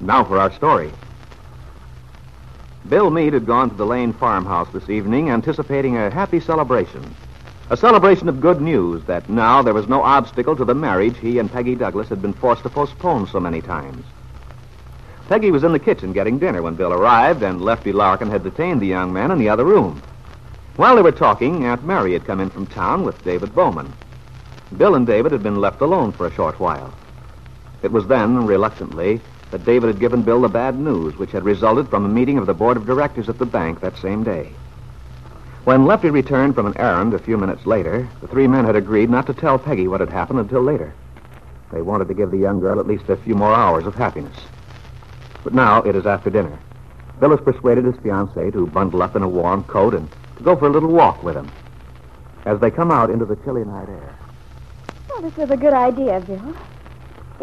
Now for our story. Bill Meade had gone to the Lane farmhouse this evening anticipating a happy celebration. A celebration of good news that now there was no obstacle to the marriage he and Peggy Douglas had been forced to postpone so many times. Peggy was in the kitchen getting dinner when Bill arrived, and Lefty Larkin had detained the young man in the other room. While they were talking, Aunt Mary had come in from town with David Bowman. Bill and David had been left alone for a short while. It was then, reluctantly, that David had given Bill the bad news which had resulted from a meeting of the board of directors at the bank that same day. When Lefty returned from an errand a few minutes later, the three men had agreed not to tell Peggy what had happened until later. They wanted to give the young girl at least a few more hours of happiness. But now it is after dinner. Bill has persuaded his fiancée to bundle up in a warm coat and to go for a little walk with him. As they come out into the chilly night air, Well, this was a good idea, Bill.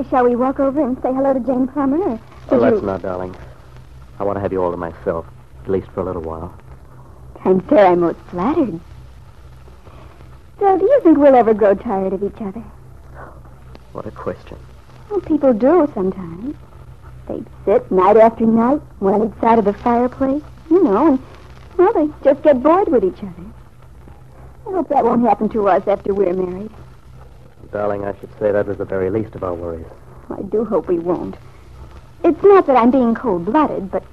Shall we walk over and say hello to Jane Plummer? Should let's you... not, darling. I want to have you all to myself, at least for a little while. I'm sure I'm most flattered. So, do you think we'll ever grow tired of each other? What a question. Well, people do sometimes. They sit night after night, one each side of the fireplace, you know, and, well, they just get bored with each other. I hope that won't happen to us after we're married. Darling, I should say that was the very least of our worries. I do hope we won't. It's not that I'm being cold-blooded, but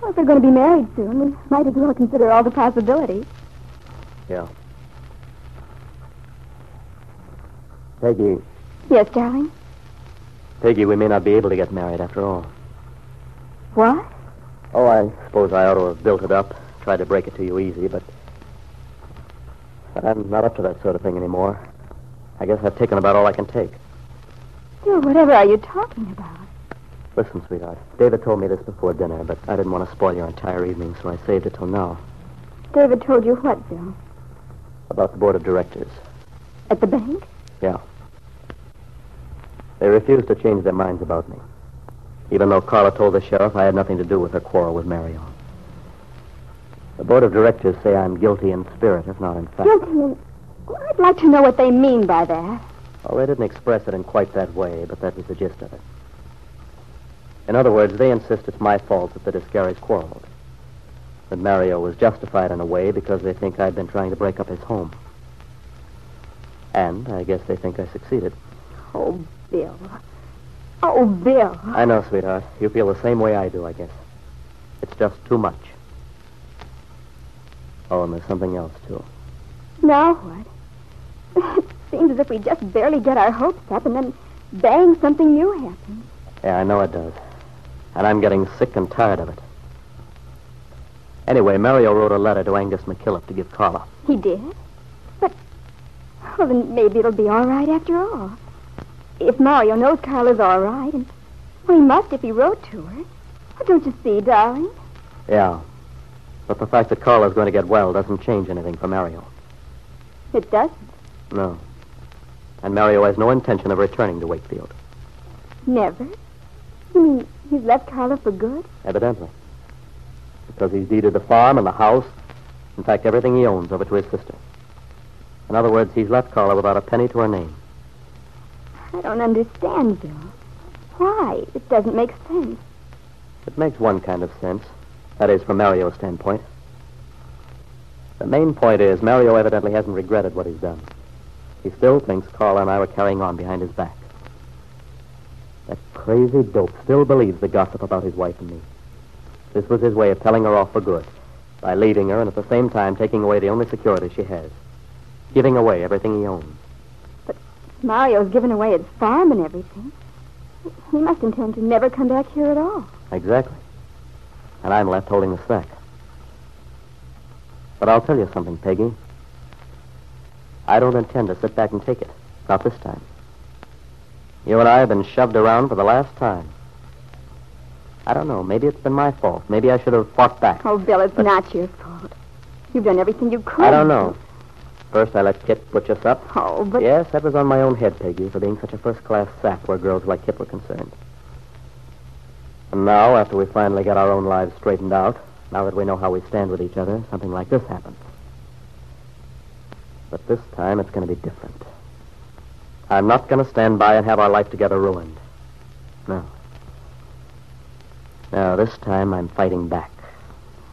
well, if we're going to be married soon, we might as well consider all the possibilities. Yeah. Peggy, Yes, darling? Peggy, we may not be able to get married after all. What? Oh, I suppose I ought to have built it up, tried to break it to you easy, but. But I'm not up to that sort of thing anymore. I guess I've taken about all I can take. Bill, whatever are you talking about? Listen, sweetheart. David told me this before dinner, but I didn't want to spoil your entire evening, so I saved it till now. David told you what, Bill? About the board of directors. At the bank? Yeah. They refused to change their minds about me. Even though Carla told the sheriff I had nothing to do with her quarrel with Marion. The board of directors say I'm guilty in spirit, if not in fact. Guilty in... Well, I'd like to know what they mean by that. Well, they didn't express it in quite that way, but that was the gist of it. In other words, they insist it's my fault that the Discaris quarreled. That Mario was justified in a way because they think I've been trying to break up his home. And I guess they think I succeeded. Oh, Bill. Oh, Bill. I know, sweetheart. You feel the same way I do, I guess. It's just too much. Oh, and there's something else, too. Now what? It seems as if we just barely get our hopes up and then bang, something new happens. Yeah, I know it does. And I'm getting sick and tired of it. Anyway, Mario wrote a letter to Angus McKillop to give Carla. He did? But, well, then maybe it'll be all right after all. If Mario knows Carla's all right, and well, he must if he wrote to her. Oh, don't you see, darling? Yeah. But the fact that Carla's going to get well doesn't change anything for Mario. It doesn't. No. And Mario has no intention of returning to Wakefield. Never? You mean he's left Carla for good? Evidently. Because he's deeded the farm and the house, in fact, everything he owns over to his sister. In other words, he's left Carla without a penny to her name. I don't understand, Bill. Why? It doesn't make sense. It makes one kind of sense. That is, from Mario's standpoint. The main point is, Mario evidently hasn't regretted what he's done. He still thinks Carl and I were carrying on behind his back. That crazy dope still believes the gossip about his wife and me. This was his way of telling her off for good, by leaving her and at the same time taking away the only security she has, giving away everything he owns. But Mario's given away his farm and everything. He must intend to never come back here at all. Exactly. And I'm left holding the sack. But I'll tell you something, Peggy. I don't intend to sit back and take it. Not this time. You and I have been shoved around for the last time. I don't know. Maybe it's been my fault. Maybe I should have fought back. Oh, Bill, it's not your fault. You've done everything you could. I don't know. First, I let Kit put us up. Oh, but Yes, that was on my own head, Peggy, for being such a first-class sap where girls like Kit were concerned. And now, after we finally got our own lives straightened out, now that we know how we stand with each other, something like this happens. But this time, it's going to be different. I'm not going to stand by and have our life together ruined. No. No, this time I'm fighting back.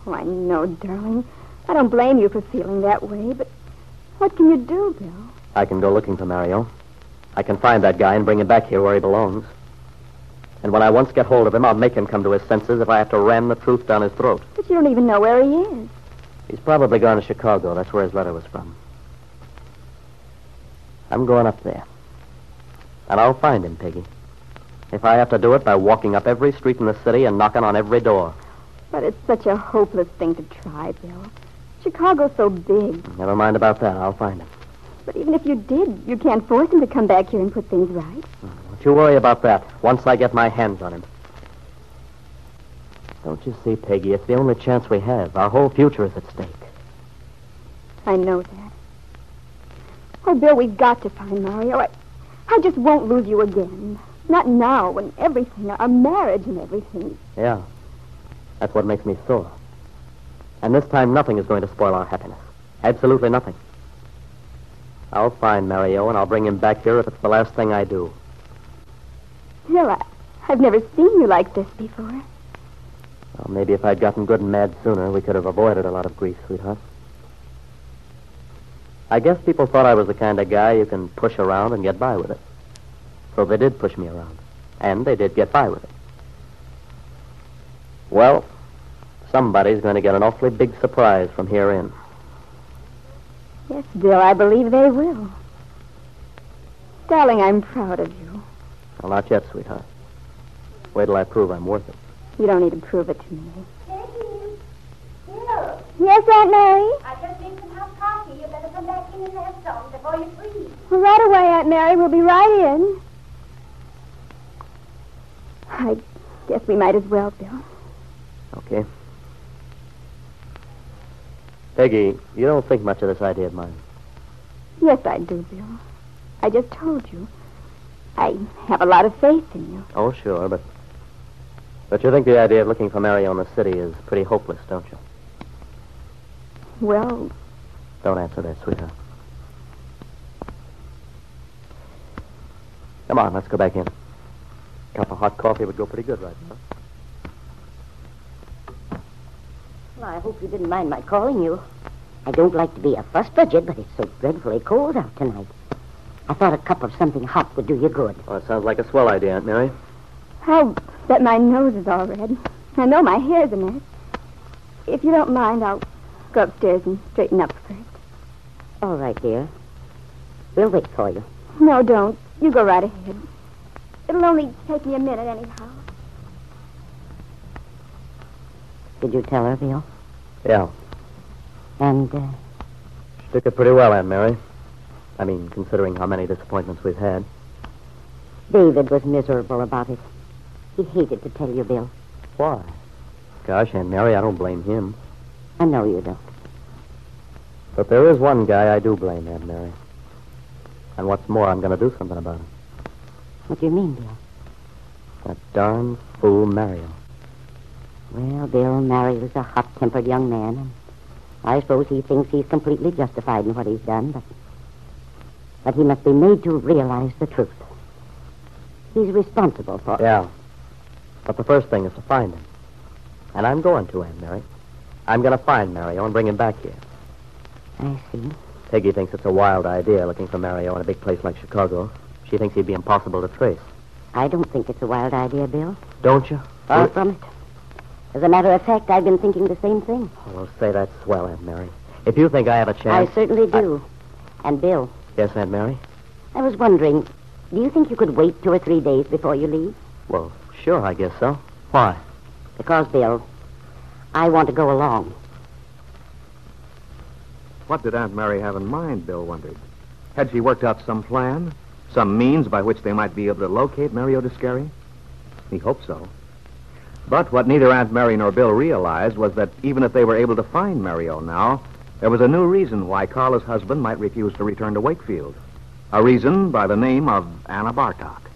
Oh, I know, darling. I don't blame you for feeling that way, but what can you do, Bill? I can go looking for Mario. I can find that guy and bring him back here where he belongs. And when I once get hold of him, I'll make him come to his senses if I have to ram the truth down his throat. But you don't even know where he is. He's probably gone to Chicago. That's where his letter was from. I'm going up there. And I'll find him, Peggy. If I have to do it by walking up every street in the city and knocking on every door. But it's such a hopeless thing to try, Bill. Chicago's so big. Never mind about that. I'll find him. But even if you did, you can't force him to come back here and put things right. Don't you worry about that. Once I get my hands on him. Don't you see, Peggy? It's the only chance we have. Our whole future is at stake. I know that. Oh, Bill, we've got to find Mario. I, I just won't lose you again. Not now, when everything, our marriage and everything. Yeah. That's what makes me sore. And this time, nothing is going to spoil our happiness. Absolutely nothing. I'll find Mario, and I'll bring him back here if it's the last thing I do. Bill, I, I've never seen you like this before. Well, maybe if I'd gotten good and mad sooner, we could have avoided a lot of grief, sweetheart. I guess people thought I was the kind of guy you can push around and get by with it. So they did push me around. And they did get by with it. Well, somebody's going to get an awfully big surprise from here in. Yes, Bill, I believe they will. Darling, I'm proud of you. Well, not yet, sweetheart. Wait till I prove I'm worth it. You don't need to prove it to me. Peggy! Bill! Yes, Aunt Mary? I just made some hot coffee. You better come back in and have some before you freeze. Well, right away, Aunt Mary. We'll be right in. I guess we might as well, Bill. Okay. Peggy, you don't think much of this idea of mine. Yes, I do, Bill. I just told you. I have a lot of faith in you. Oh, sure, but. But you think the idea of looking for Mario in the city is pretty hopeless, don't you? Well, Don't answer that, sweetheart. Come on, let's go back in. A cup of hot coffee would go pretty good right now. Well, I hope you didn't mind my calling you. I don't like to be a fuss budget, but it's so dreadfully cold out tonight. I thought a cup of something hot would do you good. Well, it sounds like a swell idea, Aunt Mary. I'll bet my nose is all red. I know my hair's a mess. If you don't mind, I'll go upstairs and straighten up first. All right, dear. We'll wait for you. No, don't. You go right ahead. It'll only take me a minute, anyhow. Did you tell her, Bill? Yeah. And, uh, She took it pretty well, Aunt Mary. I mean, considering how many disappointments we've had. David was miserable about it. He hated to tell you, Bill. Why? Gosh, Aunt Mary, I don't blame him. I know you don't. But there is one guy I do blame, Aunt Mary. And what's more, I'm going to do something about him. What do you mean, Bill? That darn fool Mario. Well, Bill Mario's a hot-tempered young man, and I suppose he thinks he's completely justified in what he's done, but... But he must be made to realize the truth. He's responsible for... Yeah. But the first thing is to find him. And I'm going to, Aunt Mary. I'm going to find Mario and bring him back here. I see. Peggy thinks it's a wild idea looking for Mario in a big place like Chicago. She thinks he'd be impossible to trace. I don't think it's a wild idea, Bill. Don't you? Far Well, from it. As a matter of fact, I've been thinking the same thing. Well, say that's swell, Aunt Mary. If you think I have a chance. I certainly do. And, Bill, Yes, Aunt Mary? I was wondering, do you think you could wait two or three days before you leave? Well, sure, I guess so. Why? Because, Bill, I want to go along. What did Aunt Mary have in mind, Bill wondered. Had she worked out some plan? Some means by which they might be able to locate Mario Descari? He hoped so. But what neither Aunt Mary nor Bill realized was that even if they were able to find Mario now, there was a new reason why Carla's husband might refuse to return to Wakefield. A reason by the name of Anna Bartok.